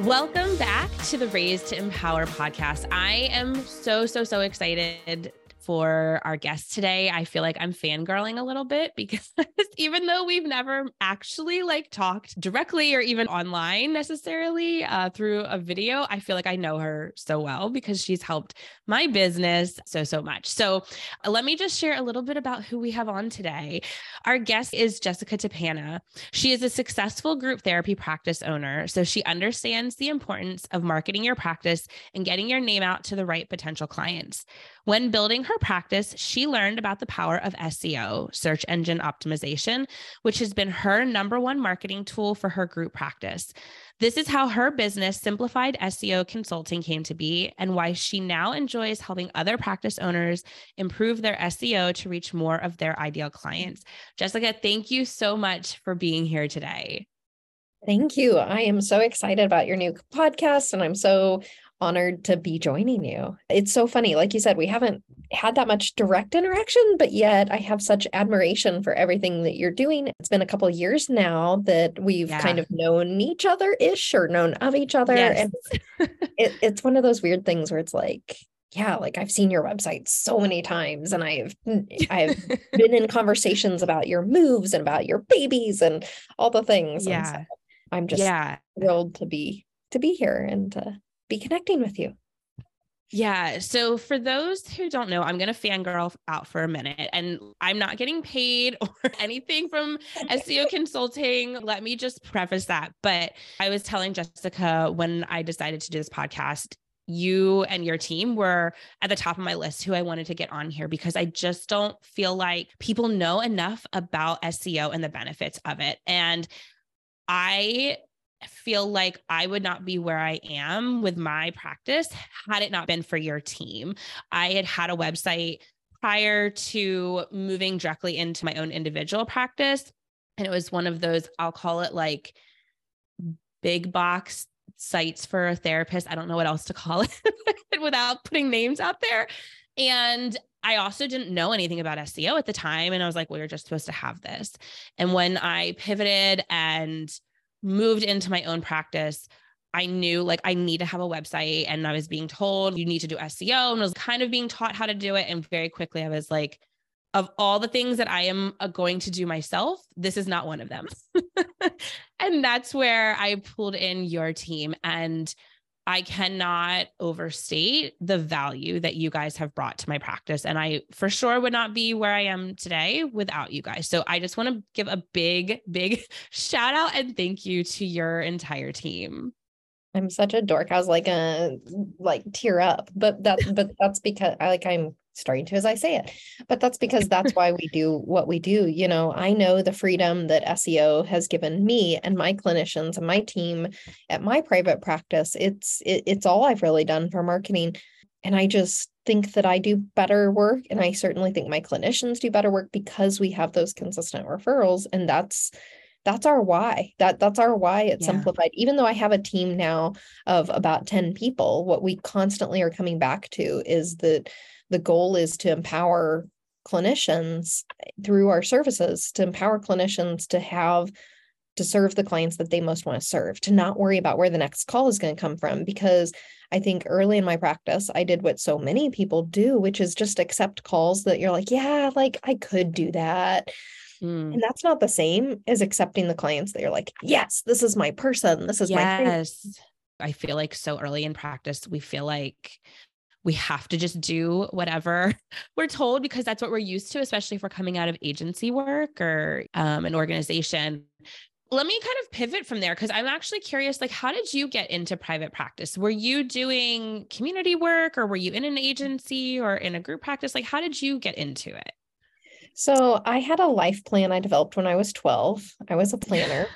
Welcome back to the Raise to Empower podcast. I am so, so, so excited for our guest today. I feel like I'm fangirling a little bit because even though we've never actually like talked directly or even online necessarily uh, through a video, I feel like I know her so well because she's helped my business so, so much. So uh, let me just share a little bit about who we have on today. Our guest is Jessica Tappana. She is a successful group therapy practice owner. So she understands the importance of marketing your practice and getting your name out to the right potential clients. When building her practice, she learned about the power of SEO, search engine optimization, which has been her number one marketing tool for her group practice. This is how her business, Simplified SEO Consulting, came to be, and why she now enjoys helping other practice owners improve their SEO to reach more of their ideal clients. Jessica, thank you so much for being here today. Thank you. I am so excited about your new podcast, and I'm so honored to be joining you. It's so funny. Like you said, we haven't had that much direct interaction, but yet I have such admiration for everything that you're doing. It's been a couple years now that we've yeah. kind of known each other ish or known of each other. Yes. And it, it's one of those weird things where it's like, yeah, like I've seen your website so many times and I've I've been in conversations about your moves and about your babies and all the things. Yeah. So I'm just yeah. thrilled to be to be here and to be connecting with you. Yeah. So for those who don't know, I'm going to fangirl out for a minute and I'm not getting paid or anything from SEO consulting. Let me just preface that. But I was telling Jessica when I decided to do this podcast, you and your team were at the top of my list who I wanted to get on here because I just don't feel like people know enough about SEO and the benefits of it. And I feel like I would not be where I am with my practice had it not been for your team. I had had a website prior to moving directly into my own individual practice. And it was one of those, I'll call it like big box sites for a therapist. I don't know what else to call it without putting names out there. And I also didn't know anything about SEO at the time. And I was like, well, you're just supposed to have this. And when I pivoted and moved into my own practice, I knew like I need to have a website and I was being told you need to do SEO and I was kind of being taught how to do it. And very quickly I was like, of all the things that I am uh, going to do myself, this is not one of them. and that's where I pulled in your team. And I cannot overstate the value that you guys have brought to my practice. And I for sure would not be where I am today without you guys. So I just want to give a big, big shout out and thank you to your entire team. I'm such a dork. I was like, a like tear up, but that, but that's because I like I'm starting to as I say it. But that's because that's why we do what we do. You know, I know the freedom that SEO has given me and my clinicians and my team at my private practice. It's it, it's all I've really done for marketing. And I just think that I do better work. And I certainly think my clinicians do better work because we have those consistent referrals. And that's that's our why that that's our why it's yeah. simplified even though i have a team now of about 10 people what we constantly are coming back to is that the goal is to empower clinicians through our services to empower clinicians to have to serve the clients that they most want to serve to not worry about where the next call is going to come from because i think early in my practice i did what so many people do which is just accept calls that you're like yeah like i could do that mm. and that's not the same as accepting the clients that you're like yes this is my person this is yes. my yes I feel like so early in practice, we feel like we have to just do whatever we're told because that's what we're used to, especially if we're coming out of agency work or um, an organization. let me kind of pivot from there because I'm actually curious like how did you get into private practice? Were you doing community work or were you in an agency or in a group practice? Like how did you get into it? So, I had a life plan I developed when I was 12. I was a planner.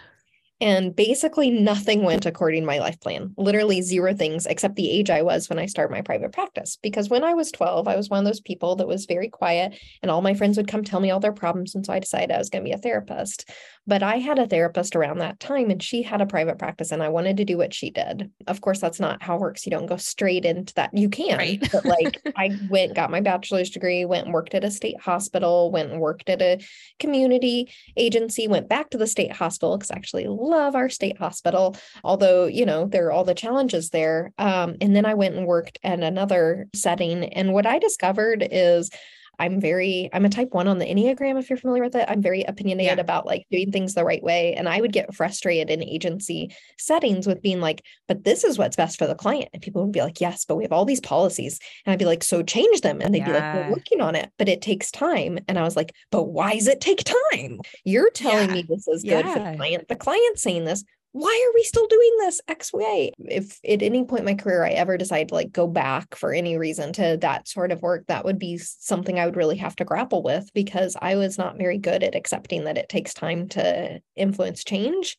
And basically, nothing went according to my life plan. Literally zero things except the age I was when I started my private practice. Because when I was 12, I was one of those people that was very quiet, and all my friends would come tell me all their problems. And so I decided I was going to be a therapist. But I had a therapist around that time, and she had a private practice, and I wanted to do what she did. Of course, that's not how it works. You don't go straight into that. You can, right. but like I went, got my bachelor's degree, went and worked at a state hospital, went and worked at a community agency, went back to the state hospital because actually love our state hospital, although, you know, there are all the challenges there. Um, and then I went and worked at another setting. And what I discovered is I'm very, I'm a type one on the Enneagram, if you're familiar with it. I'm very opinionated yeah. about like doing things the right way. And I would get frustrated in agency settings with being like, but this is what's best for the client. And people would be like, yes, but we have all these policies. And I'd be like, so change them. And they'd yeah. be like, we're working on it, but it takes time. And I was like, but why does it take time? You're telling yeah. me this is good for the client. The client's saying this why are we still doing this X way? If at any point in my career I ever decide to like go back for any reason to that sort of work, that would be something I would really have to grapple with because I was not very good at accepting that it takes time to influence change.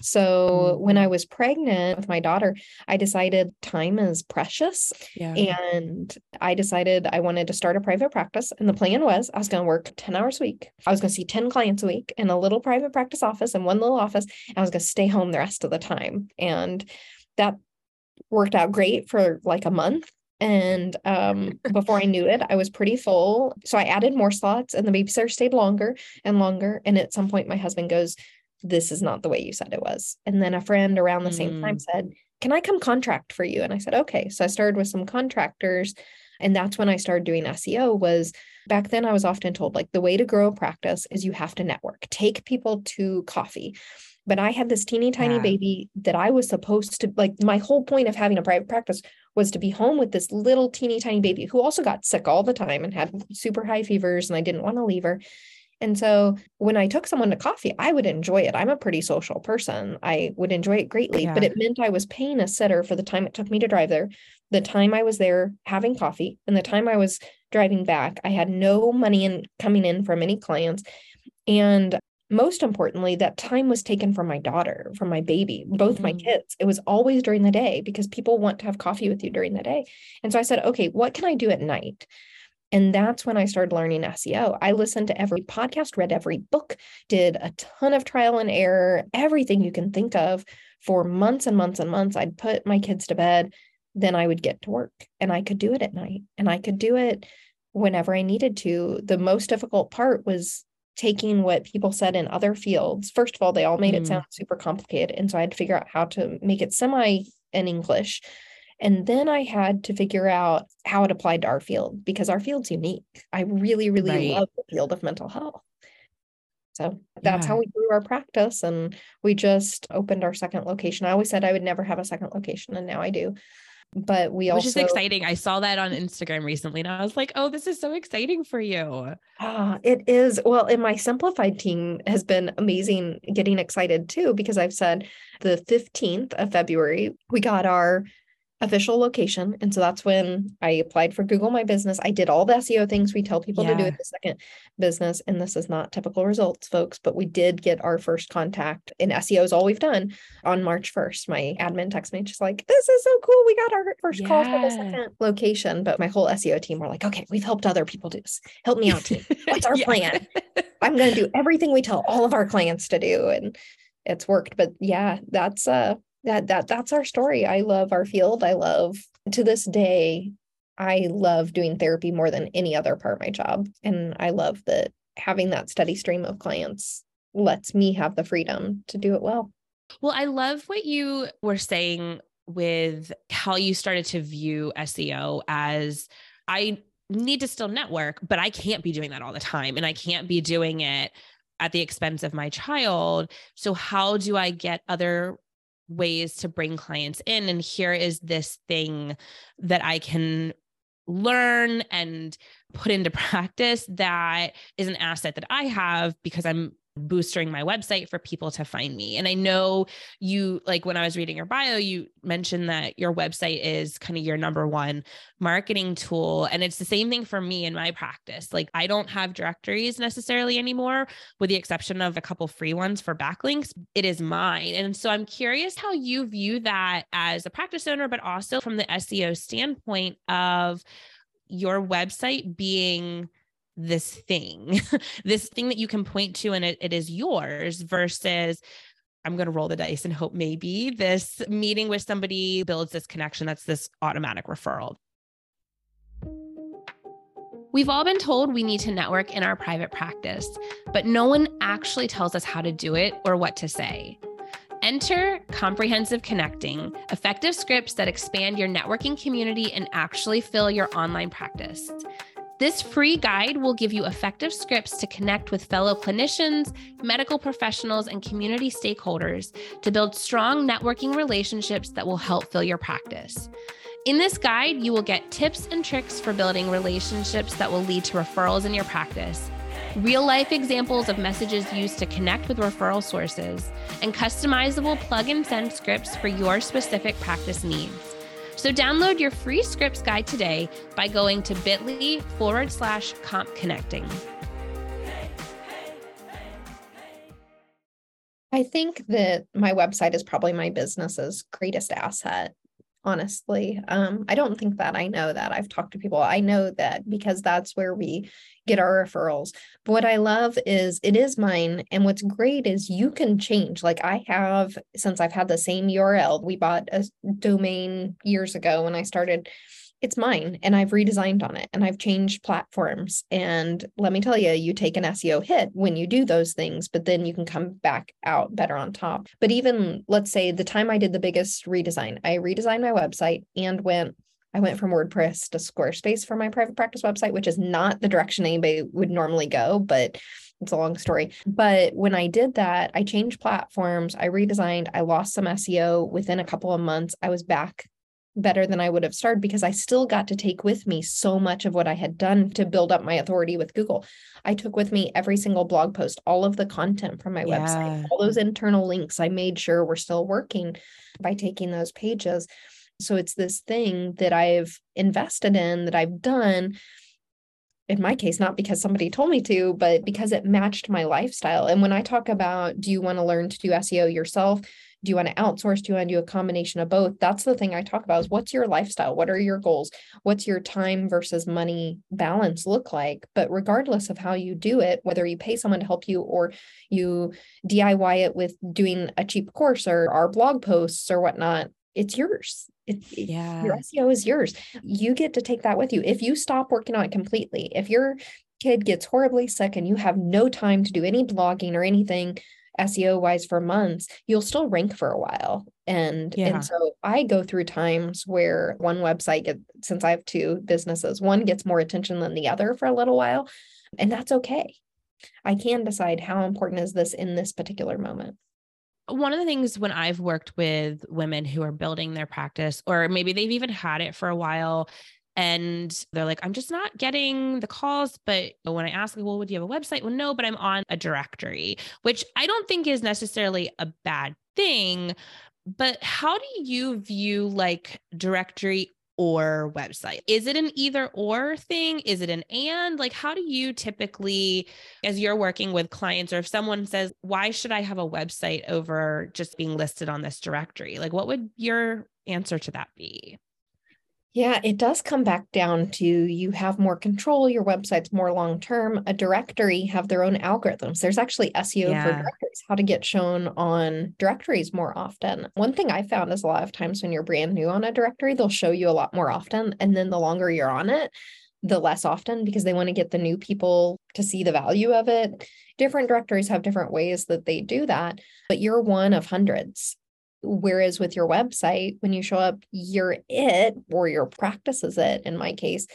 So when I mm-hmm. was pregnant with my daughter, I decided time is precious. Yeah. And I decided I wanted to start a private practice. And the plan was I was going to work 10 hours a week. I was going to see 10 clients a week in a little private practice office in one little office. I was going to stay home the rest of the time. And that worked out great for like a month. And um, before I knew it, I was pretty full. So I added more slots and the babysitter stayed longer and longer. And at some point, my husband goes, this is not the way you said it was. And then a friend around the mm. same time mm. said, Can I come contract for you? And I said, Okay. So I started with some contractors. And that's when I started doing SEO was back then I was often told like the way to grow a practice is you have to network, take people to coffee. But I had this teeny tiny yeah. baby that I was supposed to like my whole point of having a private practice was to be home with this little teeny tiny baby who also got sick all the time and had super high fevers and I didn't want to leave her. And so when I took someone to coffee, I would enjoy it. I'm a pretty social person. I would enjoy it greatly, yeah. but it meant I was paying a sitter for the time it took me to drive there, the time I was there having coffee, and the time I was driving back. I had no money in coming in from any clients. And most importantly, that time was taken from my daughter, from my baby, both mm-hmm. my kids. It was always during the day because people want to have coffee with you during the day. And so I said, okay, what can I do at night? And that's when I started learning SEO. I listened to every podcast, read every book, did a ton of trial and error, everything you can think of for months and months and months. I'd put my kids to bed, then I would get to work and I could do it at night and I could do it whenever I needed to. The most difficult part was taking what people said in other fields. First of all, they all made mm. it sound super complicated. And so I had to figure out how to make it semi in English and then I had to figure out how it applied to our field because our field's unique. I really, really right. love the field of mental health. So that's yeah. how we grew our practice. And we just opened our second location. I always said I would never have a second location, and now I do. But we Which also. is exciting. I saw that on Instagram recently and I was like, oh, this is so exciting for you. Ah, it is. Well, and my simplified team has been amazing getting excited too, because I've said the 15th of February, we got our official location. And so that's when I applied for Google My Business. I did all the SEO things we tell people yeah. to do at the second business. And this is not typical results, folks, but we did get our first contact in SEO is all we've done on March 1st. My admin text me just like, this is so cool. We got our first yeah. call for the second location. But my whole SEO team were like, okay, we've helped other people do this. Help me out team. What's our plan? I'm going to do everything we tell all of our clients to do. And it's worked. But yeah, that's uh that that that's our story. I love our field. I love to this day I love doing therapy more than any other part of my job and I love that having that steady stream of clients lets me have the freedom to do it well. Well, I love what you were saying with how you started to view SEO as I need to still network, but I can't be doing that all the time and I can't be doing it at the expense of my child. So, how do I get other ways to bring clients in. And here is this thing that I can learn and put into practice that is an asset that I have because I'm boosting my website for people to find me. And I know you, like when I was reading your bio, you mentioned that your website is kind of your number one marketing tool. And it's the same thing for me in my practice. Like I don't have directories necessarily anymore, with the exception of a couple free ones for backlinks. It is mine. And so I'm curious how you view that as a practice owner, but also from the SEO standpoint of your website being this thing, this thing that you can point to and it, it is yours versus I'm going to roll the dice and hope maybe this meeting with somebody builds this connection that's this automatic referral. We've all been told we need to network in our private practice, but no one actually tells us how to do it or what to say. Enter Comprehensive Connecting, effective scripts that expand your networking community and actually fill your online practice. This free guide will give you effective scripts to connect with fellow clinicians, medical professionals, and community stakeholders to build strong networking relationships that will help fill your practice. In this guide, you will get tips and tricks for building relationships that will lead to referrals in your practice, real life examples of messages used to connect with referral sources, and customizable plug and send scripts for your specific practice needs. So download your free scripts guide today by going to bit.ly forward slash comp connecting. I think that my website is probably my business's greatest asset honestly. Um, I don't think that I know that. I've talked to people. I know that because that's where we get our referrals. But what I love is it is mine. And what's great is you can change. Like I have, since I've had the same URL, we bought a domain years ago when I started it's mine and I've redesigned on it and I've changed platforms. And let me tell you, you take an SEO hit when you do those things, but then you can come back out better on top. But even let's say the time I did the biggest redesign, I redesigned my website and went I went from WordPress to Squarespace for my private practice website, which is not the direction anybody would normally go, but it's a long story. But when I did that, I changed platforms, I redesigned, I lost some SEO within a couple of months. I was back better than I would have started because I still got to take with me so much of what I had done to build up my authority with Google. I took with me every single blog post, all of the content from my yeah. website, all those internal links. I made sure we're still working by taking those pages. So it's this thing that I've invested in, that I've done. In my case, not because somebody told me to, but because it matched my lifestyle. And when I talk about, do you want to learn to do SEO yourself? do you want to outsource do you want to do a combination of both that's the thing i talk about is what's your lifestyle what are your goals what's your time versus money balance look like but regardless of how you do it whether you pay someone to help you or you diy it with doing a cheap course or our blog posts or whatnot it's yours it, yeah your seo is yours you get to take that with you if you stop working on it completely if your kid gets horribly sick and you have no time to do any blogging or anything SEO wise for months, you'll still rank for a while. And yeah. and so I go through times where one website get, since I have two businesses, one gets more attention than the other for a little while, and that's okay. I can decide how important is this in this particular moment one of the things when I've worked with women who are building their practice, or maybe they've even had it for a while, and they're like, I'm just not getting the calls. But when I ask, well, would you have a website? Well, no, but I'm on a directory, which I don't think is necessarily a bad thing. But how do you view like directory or website? Is it an either or thing? Is it an and? Like, how do you typically, as you're working with clients, or if someone says, why should I have a website over just being listed on this directory? Like, what would your answer to that be? Yeah, it does come back down to you have more control, your website's more long term. A directory have their own algorithms. There's actually SEO yeah. for directories, how to get shown on directories more often. One thing I found is a lot of times when you're brand new on a directory, they'll show you a lot more often. And then the longer you're on it, the less often because they want to get the new people to see the value of it. Different directories have different ways that they do that, but you're one of hundreds. Whereas with your website, when you show up, you're it or your practice is it in my case.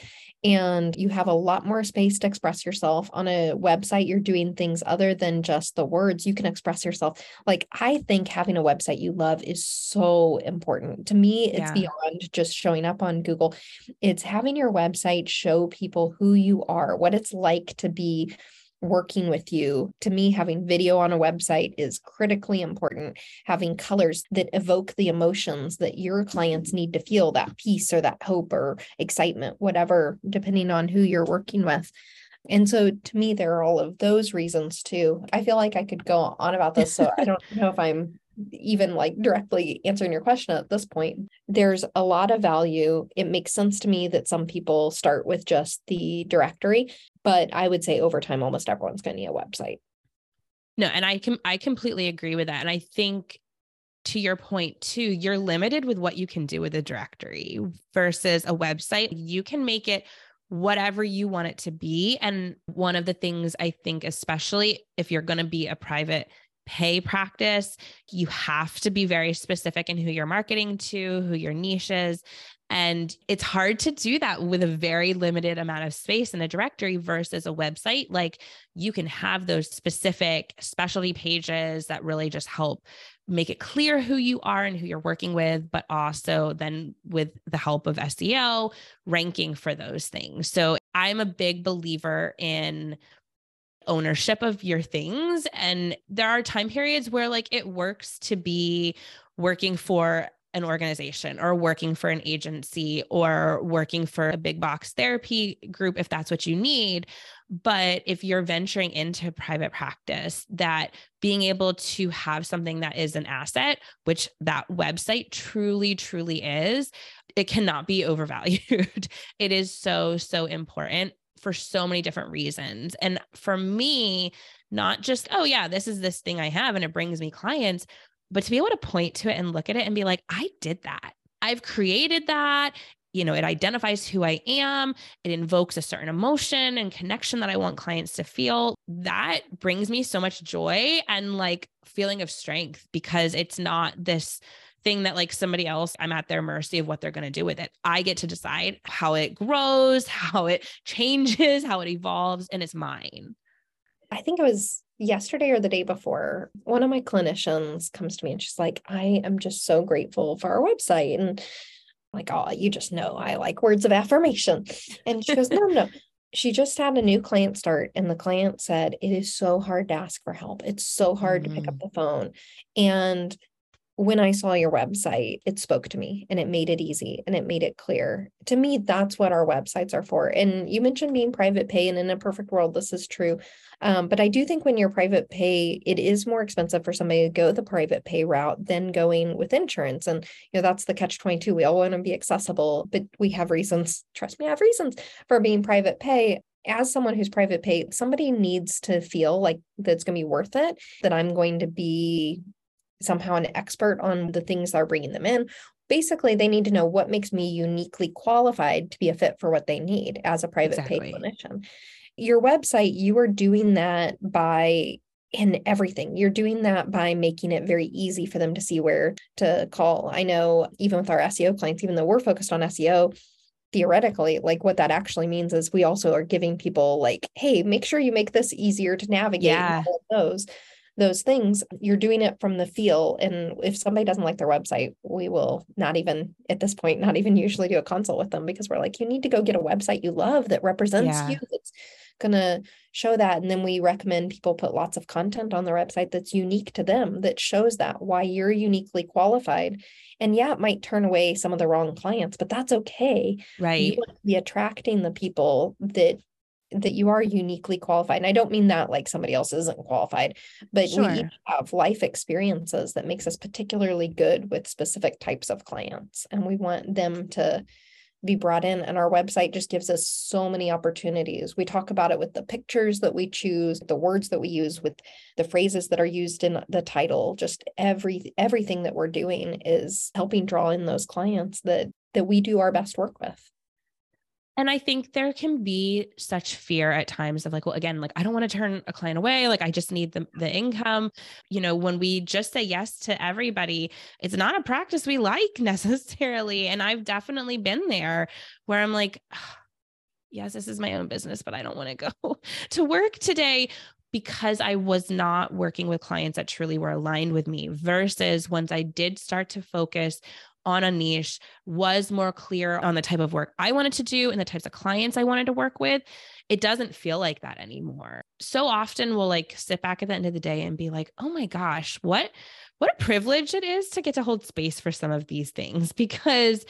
And you have a lot more space to express yourself on a website. You're doing things other than just the words. You can express yourself. Like, I think having a website you love is so important. To me, it's yeah. beyond just showing up on Google, it's having your website show people who you are, what it's like to be working with you. To me, having video on a website is critically important. Having colors that evoke the emotions that your clients need to feel that peace or that hope or excitement, whatever, depending on who you're working with. And so to me, there are all of those reasons too. I feel like I could go on about this. So I don't know if I'm even like directly answering your question at this point, there's a lot of value. It makes sense to me that some people start with just the directory, but I would say over time, almost everyone's going to need a website. No, and I can I completely agree with that. And I think to your point too, you're limited with what you can do with a directory versus a website. You can make it whatever you want it to be. And one of the things I think, especially if you're going to be a private pay practice, you have to be very specific in who you're marketing to, who your niche is. And it's hard to do that with a very limited amount of space in a directory versus a website. Like you can have those specific specialty pages that really just help make it clear who you are and who you're working with, but also then with the help of SEO, ranking for those things. So I'm a big believer in ownership of your things. And there are time periods where like it works to be working for an organization or working for an agency or working for a big box therapy group if that's what you need. But if you're venturing into private practice, that being able to have something that is an asset, which that website truly, truly is, it cannot be overvalued. it is so, so important for so many different reasons. And for me, not just, oh, yeah, this is this thing I have and it brings me clients, but to be able to point to it and look at it and be like, I did that. I've created that. You know, it identifies who I am. It invokes a certain emotion and connection that I want clients to feel. That brings me so much joy and like feeling of strength because it's not this thing that like somebody else, I'm at their mercy of what they're going to do with it. I get to decide how it grows, how it changes, how it evolves, and it's mine. I think it was yesterday or the day before, one of my clinicians comes to me and she's like, I am just so grateful for our website. And I'm like, oh, you just know I like words of affirmation. And she goes, no, no. She just had a new client start, and the client said, It is so hard to ask for help. It's so hard mm-hmm. to pick up mm. the phone. And when I saw your website, it spoke to me and it made it easy and it made it clear. To me, that's what our websites are for. And you mentioned being private pay, and in a perfect world, this is true. Um, but I do think when you're private pay, it is more expensive for somebody to go the private pay route than going with insurance. And you know that's the catch twenty two. We all want to be accessible, but we have reasons. Trust me, I have reasons for being private pay as someone who's private pay, somebody needs to feel like that's going to be worth it, that I'm going to be somehow an expert on the things that are bringing them in. Basically, they need to know what makes me uniquely qualified to be a fit for what they need as a private exactly. paid clinician. Your website, you are doing that by in everything. You're doing that by making it very easy for them to see where to call. I know even with our SEO clients, even though we're focused on SEO, theoretically, like what that actually means is we also are giving people like, hey, make sure you make this easier to navigate yeah. those those things, you're doing it from the feel. And if somebody doesn't like their website, we will not even at this point, not even usually do a consult with them because we're like, you need to go get a website you love that represents yeah. you, that's going to show that. And then we recommend people put lots of content on their website that's unique to them, that shows that why you're uniquely qualified. And yeah, it might turn away some of the wrong clients, but that's okay. Right. You want to be attracting the people that that you are uniquely qualified. And I don't mean that like somebody else isn't qualified, but sure. we have life experiences that makes us particularly good with specific types of clients. And we want them to be brought in. And our website just gives us so many opportunities. We talk about it with the pictures that we choose, the words that we use, with the phrases that are used in the title. Just every everything that we're doing is helping draw in those clients that that we do our best work with. And I think there can be such fear at times of like, well, again, like I don't want to turn a client away. Like I just need the, the income. You know, when we just say yes to everybody, it's not a practice we like necessarily. And I've definitely been there where I'm like, yes, this is my own business, but I don't want to go to work today because I was not working with clients that truly were aligned with me versus once I did start to focus on a niche, was more clear on the type of work I wanted to do and the types of clients I wanted to work with, it doesn't feel like that anymore. So often we'll like sit back at the end of the day and be like, "Oh my gosh, what what a privilege it is to get to hold space for some of these things because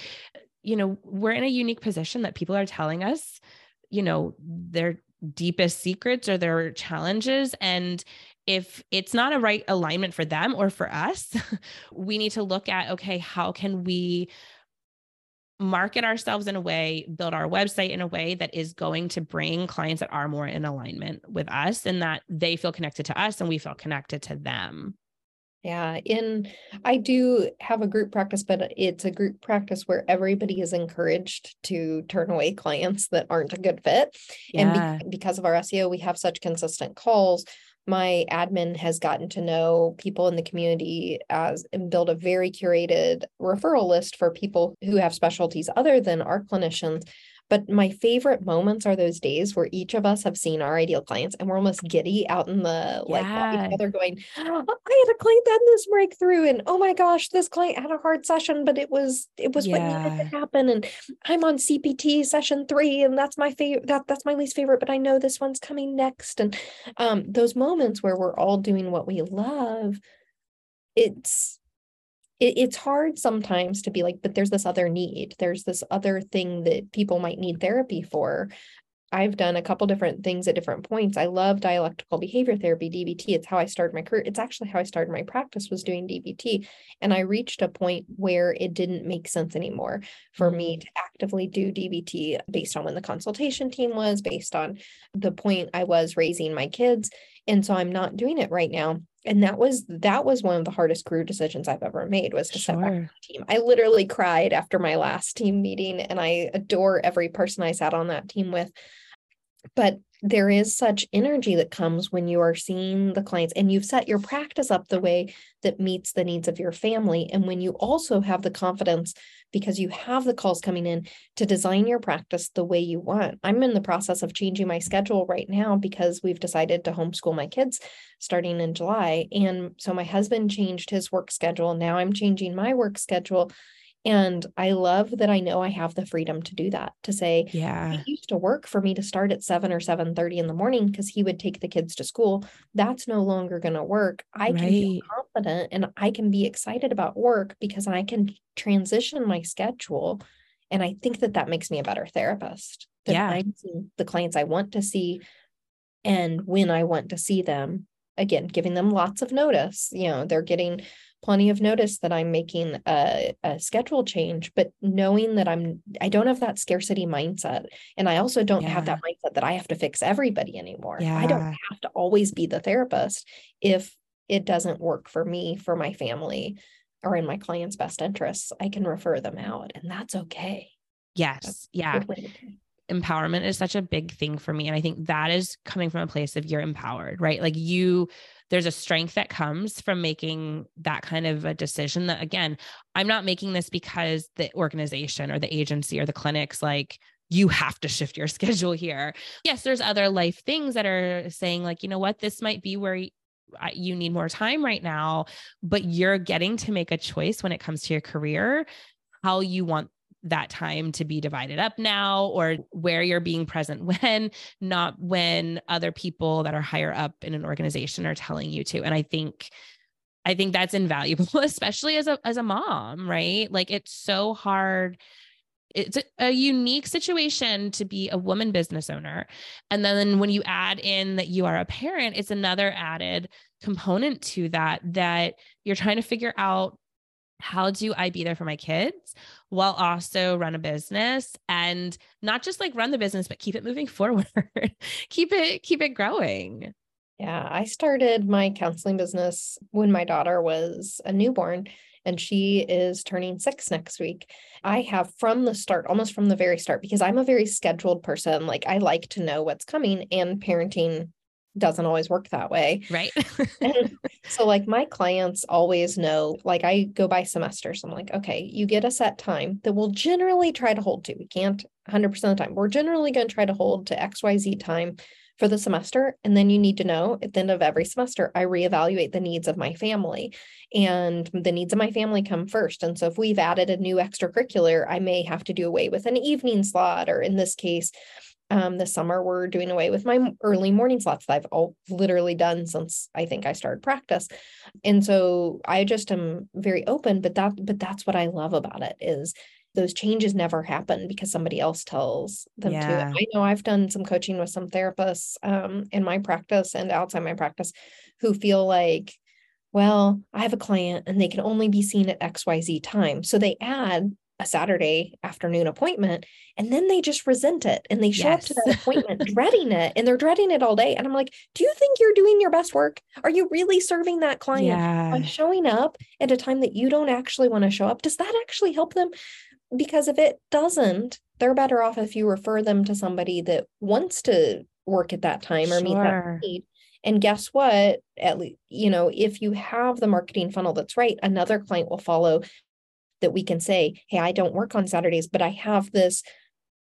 you know, we're in a unique position that people are telling us, you know, their deepest secrets or their challenges and if it's not a right alignment for them or for us, we need to look at okay, how can we market ourselves in a way, build our website in a way that is going to bring clients that are more in alignment with us and that they feel connected to us and we feel connected to them. Yeah, in I do have a group practice, but it's a group practice where everybody is encouraged to turn away clients that aren't a good fit. Yeah. And be- because of our SEO, we have such consistent calls my admin has gotten to know people in the community as and build a very curated referral list for people who have specialties other than our clinicians but my favorite moments are those days where each of us have seen our ideal clients and we're almost giddy out in the like each other going, oh, I had a client that had this breakthrough and oh my gosh, this client had a hard session, but it was it was yeah. what needed to happen. And I'm on CPT session three, and that's my favorite that that's my least favorite, but I know this one's coming next. And um those moments where we're all doing what we love, it's it, it's hard sometimes to be like, but there's this other need. There's this other thing that people might need therapy for. I've done a couple different things at different points. I love dialectical behavior therapy, DBT. It's how I started my career. It's actually how I started my practice was doing DBT. And I reached a point where it didn't make sense anymore for me mm. to actively do DBT based on when the consultation team was, based on the point I was raising my kids. And so I'm not doing it right now and that was that was one of the hardest career decisions I've ever made was to sure. set back team. I literally cried after my last team meeting and I adore every person I sat on that team with. But there is such energy that comes when you are seeing the clients and you've set your practice up the way that meets the needs of your family. And when you also have the confidence because you have the calls coming in to design your practice the way you want. I'm in the process of changing my schedule right now because we've decided to homeschool my kids starting in July. And so my husband changed his work schedule. Now I'm changing my work schedule. And I love that I know I have the freedom to do that, to say, yeah, it used to work for me to start at 7 or seven thirty in the morning because he would take the kids to school. That's no longer going to work. I right. can be confident and I can be excited about work because I can transition my schedule. And I think that that makes me a better therapist. That yeah. I'm seeing the clients I want to see and when I want to see them. Again, giving them lots of notice. You know, they're getting plenty of notice that I'm making a, a, schedule change, but knowing that I'm, I don't have that scarcity mindset. And I also don't yeah. have that mindset that I have to fix everybody anymore. Yeah. I don't have to always be the therapist if it doesn't work for me, for my family, or in my client's best interests. I can refer them out, and that's okay. Yes. That's yeah. Empowerment is such a big thing for me. And I think that is coming from a place of you're empowered, right? Like you there's a strength that comes from making that kind of a decision that again i'm not making this because the organization or the agency or the clinics like you have to shift your schedule here. Yes there's other life things that are saying like you know what? This might be where you need more time right now but you're getting to make a choice when it comes to your career how you want that time to be divided up now or where you're being present when, not when other people that are higher up in an organization are telling you to. And I think I think that's invaluable, especially as a as a mom, right? Like it's so hard. It's a, a unique situation to be a woman business owner. And then when you add in that you are a parent, it's another added component to that that you're trying to figure out how do I be there for my kids while also run a business and not just like run the business, but keep it moving forward, keep it, keep it growing. Yeah. I started my counseling business when my daughter was a newborn and she is turning six next week. I have from the start, almost from the very start, because I'm a very scheduled person. Like I like to know what's coming and parenting doesn't always work that way. Right. so like my clients always know, like I go by semester. So I'm like, okay, you get a set time that we'll generally try to hold to. We can't 100% of the time. We're generally going to try to hold to XYZ time for the semester. And then you need to know at the end of every semester, I reevaluate the needs of my family and the needs of my family come first. And so if we've added a new extracurricular, I may have to do away with an evening slot, or in this case, Um, this summer we're doing away with my early morning slots that I've all literally done since I think I started practice. And so I just am very open, but that but that's what I love about it is those changes never happen because somebody else tells them yeah. to. I know I've done some coaching with some therapists um, in my practice and outside my practice who feel like well, I have a client and they can only be seen at XYZ time. So they add a Saturday afternoon appointment and then they just resent it and they show yes. up to that appointment dreading it and they're dreading it all day. And I'm like, do you think you're doing your best work? Are you really serving that client yeah. by showing up at a time that you don't actually want to show up? Does that actually help them? Because if it doesn't, they're better off if you refer them to somebody that wants to work at that time or sure. meet that need and guess what? At least, you know, if you have the marketing funnel that's right, another client will follow that we can say, Hey, I don't work on Saturdays, but I have this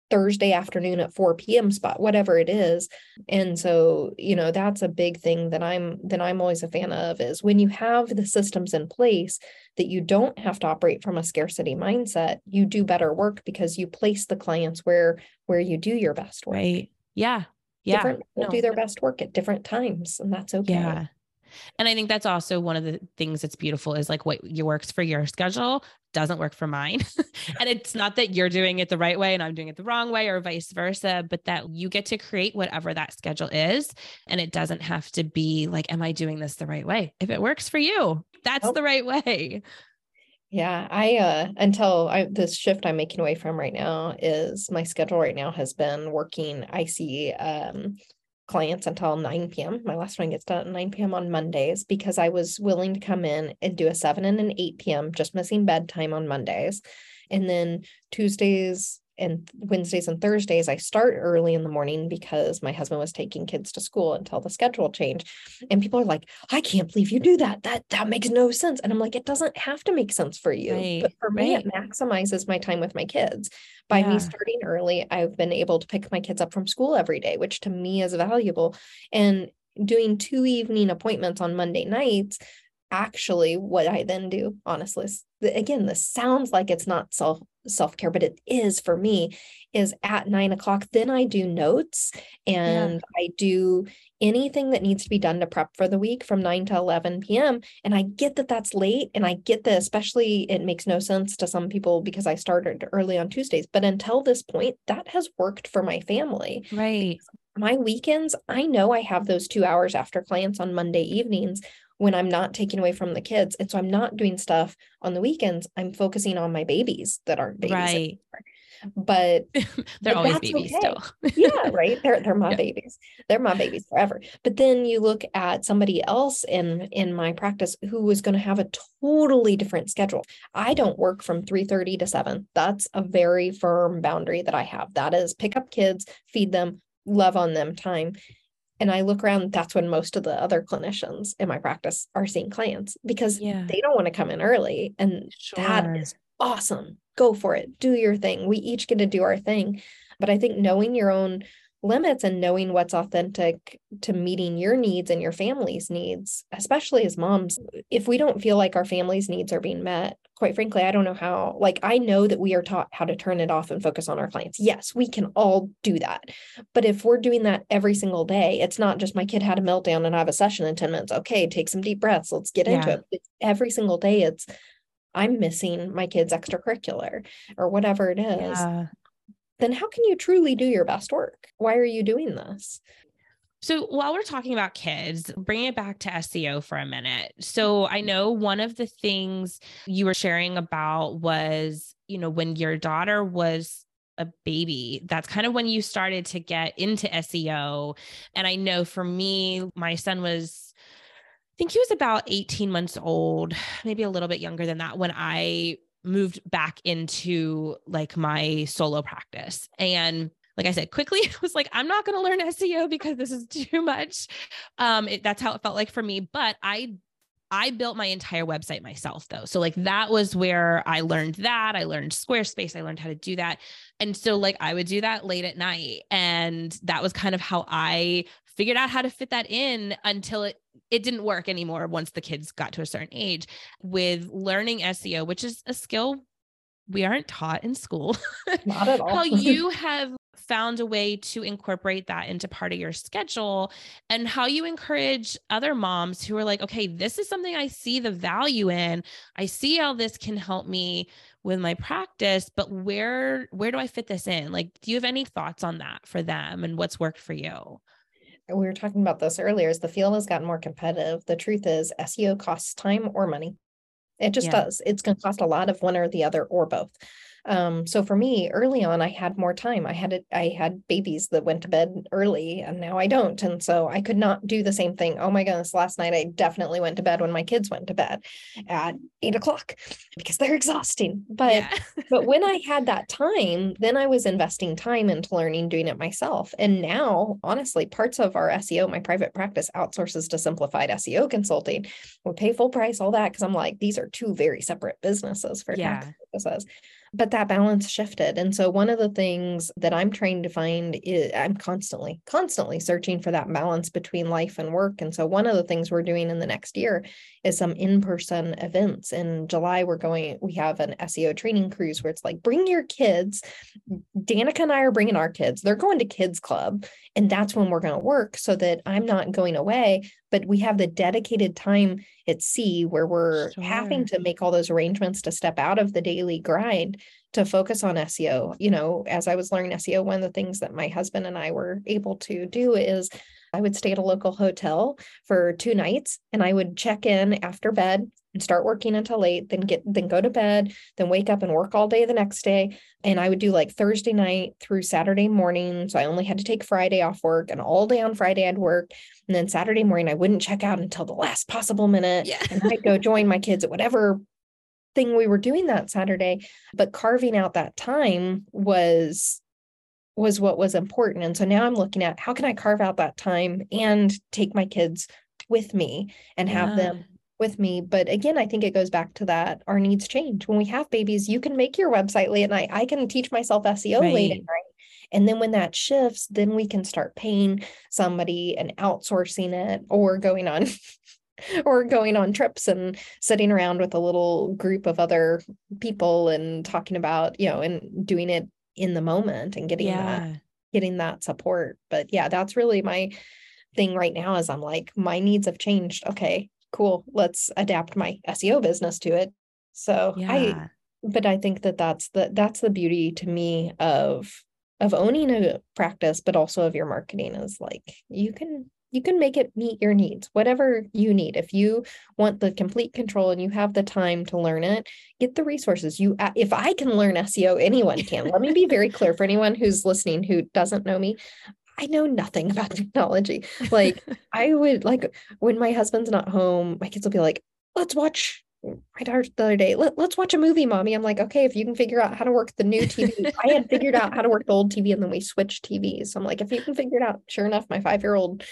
Thursday afternoon at 4 p.m. spot, whatever it is. And so, you know, that's a big thing that I'm that I'm always a fan of is when you have the systems in place that you don't have to operate from a scarcity mindset, you do better work because you place the clients where where you do your best work. Right. Yeah yeah different people no. do their best work at different times and that's okay yeah and I think that's also one of the things that's beautiful is like what works for your schedule doesn't work for mine. and it's not that you're doing it the right way and I'm doing it the wrong way or vice versa, but that you get to create whatever that schedule is. And it doesn't have to be like, am I doing this the right way? If it works for you, that's oh. the right way. Yeah, I uh until I this shift I'm making away from right now is my schedule right now has been working. I see um clients until 9 p.m. My last one gets done at 9 p.m. on Mondays because I was willing to come in and do a 7 and an 8 p.m., just missing bedtime on Mondays. And then Tuesdays, and Wednesdays and Thursdays, I start early in the morning because my husband was taking kids to school until the schedule changed. And people are like, I can't believe you do that. That that makes no sense. And I'm like, it doesn't have to make sense for you. Right, but for me, right. it maximizes my time with my kids. By yeah. me starting early, I've been able to pick my kids up from school every day, which to me is valuable. And doing two evening appointments on Monday nights actually what I then do, honestly. Again, this sounds like it's not self self care, but it is for me. Is at nine o'clock. Then I do notes and yeah. I do anything that needs to be done to prep for the week from 9 to 11 p.m. And I get that that's late. And I get that, especially, it makes no sense to some people because I started early on Tuesdays. But until this point, that has worked for my family. Right. My weekends, I know I have those two hours after clients on Monday evenings when I'm not taking away from the kids. And so I'm not doing stuff on the weekends. I'm focusing on my babies that aren't babies. Right. Anymore. But they're but always babies okay. still. yeah, right. They're they're my yeah. babies. They're my babies forever. But then you look at somebody else in in my practice who is going to have a totally different schedule. I don't work from 3:30 to 7. That's a very firm boundary that I have. That is pick up kids, feed them, love on them time and I look around, that's when most of the other clinicians in my practice are seeing clients because yeah. they don't want to come in early. And sure. that is awesome. Go for it. Do your thing. We each get to do our thing. But I think knowing your own limits and knowing what's authentic to meeting your needs and your family's needs, especially as moms. If we don't feel like our family's needs are being met, quite frankly, I don't know how. Like, I know that we are taught how to turn it off and focus on our clients. Yes, we can all do that. But if we're doing that every single day, it's not just my kid had a meltdown and I have a session in 10 minutes. Okay, take some deep breaths. Let's get yeah. into it. It's every single day, it's I'm missing my kid's extracurricular or whatever it is. Yeah then how can you truly do your best work? Why are you doing this? So, while we're talking about kids, bring it back to SEO for a minute. So, I mm-hmm. know one of the things you were sharing about was, you know, when your daughter was a baby, that's kind of when you started to get into SEO. And I know for me, my son was, I think he was about 18 months old, maybe a little bit younger than that when I moved back into like my solo practice. And like I said, quickly I was like, I'm not going to learn SEO because this is too much. Um, it, that's how it felt like for me. But I I built my entire website myself though. So like that was where I learned that. I learned Squarespace. I learned how to do that. And so like I would do that late at night. And that was kind of how I figured out how to fit that in until it it didn't work anymore once the kids got to a certain age with learning SEO, which is a skill we aren't taught in school. Not at all. how you have found a way to incorporate that into part of your schedule and how you encourage other moms who are like, okay, this is something I see the value in. I see how this can help me with my practice, but where where do I fit this in? Like, do you have any thoughts on that for them and what's worked for you? We were talking about this earlier is the field has gotten more competitive. The truth is SEO costs time or money. It just yeah. does. It's going to cost a lot of one or the other or both. Um, so for me, early on, I had more time. I had I had babies that went to bed early, and now I don't, and so I could not do the same thing. Oh my goodness! Last night I definitely went to bed when my kids went to bed at eight o'clock because they're exhausting. But yeah. but when I had that time, then I was investing time into learning, doing it myself. And now, honestly, parts of our SEO, my private practice outsources to simplified SEO consulting. We pay full price, all that, because I'm like, these are two very separate businesses for yeah. tax purposes but that balance shifted. And so one of the things that I'm trying to find is I'm constantly, constantly searching for that balance between life and work. And so one of the things we're doing in the next year is some in-person events. In July, we're going, we have an SEO training cruise where it's like, bring your kids. Danica and I are bringing our kids. They're going to kids club. And that's when we're going to work so that I'm not going away, but we have the dedicated time at sea where we're sure. having to make all those arrangements to step out of the daily grind to focus on SEO. You know, as I was learning SEO, one of the things that my husband and I were able to do is I would stay at a local hotel for two nights and I would check in after bed and start working until late, then get then go to bed, then wake up and work all day the next day. And I would do like Thursday night through Saturday morning. So I only had to take Friday off work and all day on Friday I'd work. And then Saturday morning I wouldn't check out until the last possible minute. Yeah. and I'd go join my kids at whatever thing we were doing that Saturday. But carving out that time was was what was important. And so now I'm looking at how can I carve out that time and take my kids with me and have them with me. But again, I think it goes back to that our needs change. When we have babies, you can make your website late at night. I can teach myself SEO right. late at night. And then when that shifts, then we can start paying somebody and outsourcing it or going on or going on trips and sitting around with a little group of other people and talking about, you know, and doing it in the moment and getting yeah. that getting that support. But yeah, that's really my thing right now is I'm like, my needs have changed. Okay, cool. Let's adapt my SEO business to it. So yeah. I, but I think that that's the, that's the beauty to me of, of owning a practice, but also of your marketing is like, you can, you can make it meet your needs, whatever you need. If you want the complete control and you have the time to learn it, get the resources. You, uh, if I can learn SEO, anyone can. Let me be very clear for anyone who's listening who doesn't know me. I know nothing about technology. Like I would like when my husband's not home, my kids will be like, let's watch my daughter the other day, Let, let's watch a movie, mommy. I'm like, okay, if you can figure out how to work the new TV. I had figured out how to work the old TV and then we switched TVs. So I'm like, if you can figure it out, sure enough, my five-year-old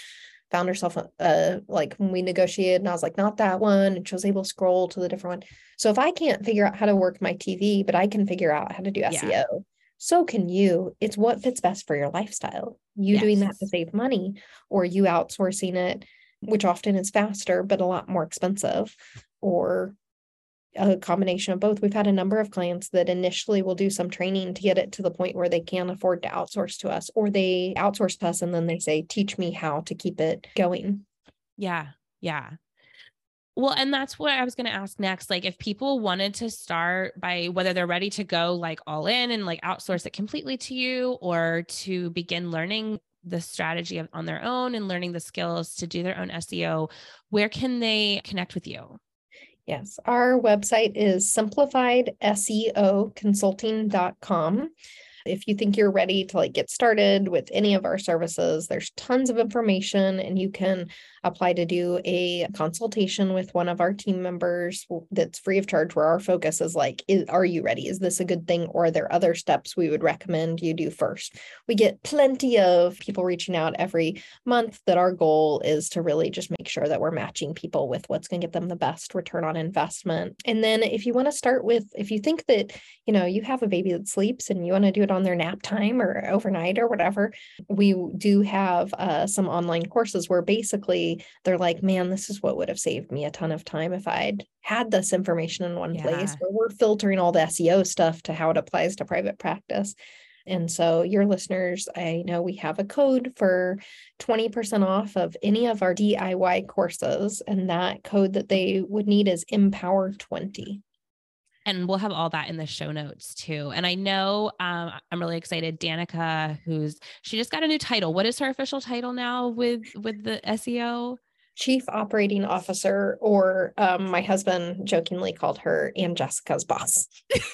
found herself uh like when we negotiated and I was like, not that one. And she was able to scroll to the different one. So if I can't figure out how to work my TV, but I can figure out how to do SEO, yeah so can you. It's what fits best for your lifestyle. You yes. doing that to save money or you outsourcing it, which often is faster, but a lot more expensive, or a combination of both. We've had a number of clients that initially will do some training to get it to the point where they can afford to outsource to us, or they outsource to us and then they say, teach me how to keep it going. Yeah. Yeah. Well, and that's what I was going to ask next. Like, if people wanted to start by whether they're ready to go like all in and like outsource it completely to you or to begin learning the strategy of, on their own and learning the skills to do their own SEO, where can they connect with you? Yes, our website is simplifiedseoconsulting.com if you think you're ready to like get started with any of our services there's tons of information and you can apply to do a consultation with one of our team members that's free of charge where our focus is like is, are you ready? Is this a good thing? Or are there other steps we would recommend you do first? We get plenty of people reaching out every month that our goal is to really just make sure that we're matching people with what's going to get them the best return on investment. And then if you want to start with if you think that you know you have a baby that sleeps and you want to do it on their nap time or overnight or whatever we do have uh, some online courses where basically they're like, man, this is what would have saved me a ton of time if I'd had this information in one yeah. place where we're filtering all the SEO stuff to how it applies to private practice. And so, your listeners, I know we have a code for 20% off of any of our DIY courses. And that code that they would need is Empower20 and we'll have all that in the show notes too. And I know um, I'm really excited. Danica, who's she just got a new title. What is her official title now with with the SEO? Chief Operating Officer, or um, my husband jokingly called her Aunt Jessica's boss.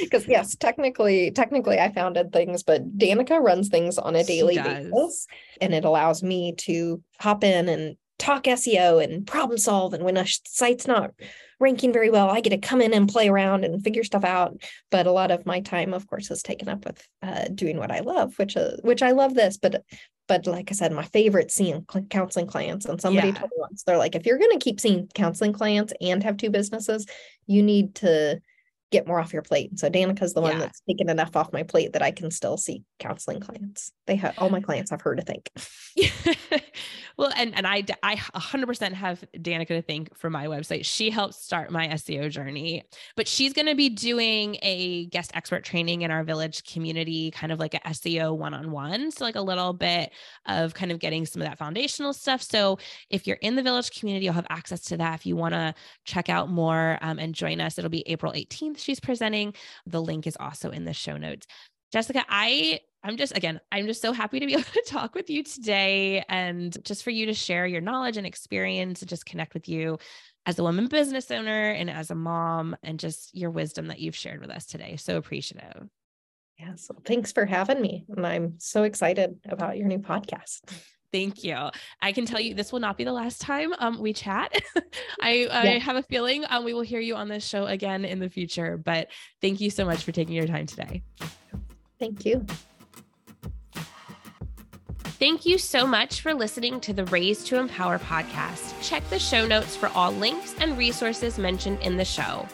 Because yes, technically, technically I founded things, but Danica runs things on a daily basis, and it allows me to hop in and talk SEO and problem solve. And when a site's not ranking very well, I get to come in and play around and figure stuff out. But a lot of my time, of course, is taken up with uh, doing what I love, which is which I love this. But but like I said, my favorite seeing counseling clients. And somebody yeah. told me once, they're like, if you're going to keep seeing counseling clients and have two businesses, you need to get more off your plate. So Danica's the one yeah. that's taken enough off my plate that I can still see counseling clients. They have all my clients have her to thank. well, and and I I 100% have Danica to thank for my website. She helped start my SEO journey, but she's going to be doing a guest expert training in our village community, kind of like a SEO one-on-one. So like a little bit of kind of getting some of that foundational stuff. So if you're in the village community, you'll have access to that. If you want to check out more um, and join us, it'll be April 18th she's presenting. The link is also in the show notes. Jessica, I I'm just again, I'm just so happy to be able to talk with you today and just for you to share your knowledge and experience and just connect with you as a woman business owner and as a mom and just your wisdom that you've shared with us today. So appreciative. Yes. Well, thanks for having me. And I'm so excited about your new podcast. Thank you. I can tell you this will not be the last time um, we chat. I, I have a feeling um, we will hear you on this show again in the future. But thank you so much for taking your time today. Thank you. Thank you so much for listening to the Raise to Empower podcast. Check the show notes for all links and resources mentioned in the show.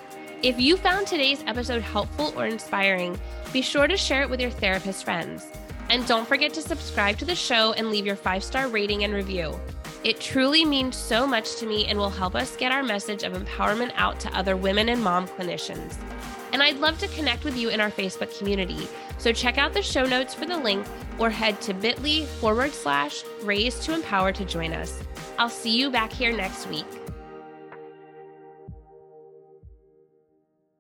If you found today's episode helpful or inspiring, be sure to share it with your therapist friends. And don't forget to subscribe to the show and leave your five star rating and review. It truly means so much to me and will help us get our message of empowerment out to other women and mom clinicians. And I'd love to connect with you in our Facebook community. So check out the show notes for the link or head to bit.ly forward slash raise to empower to join us. I'll see you back here next week.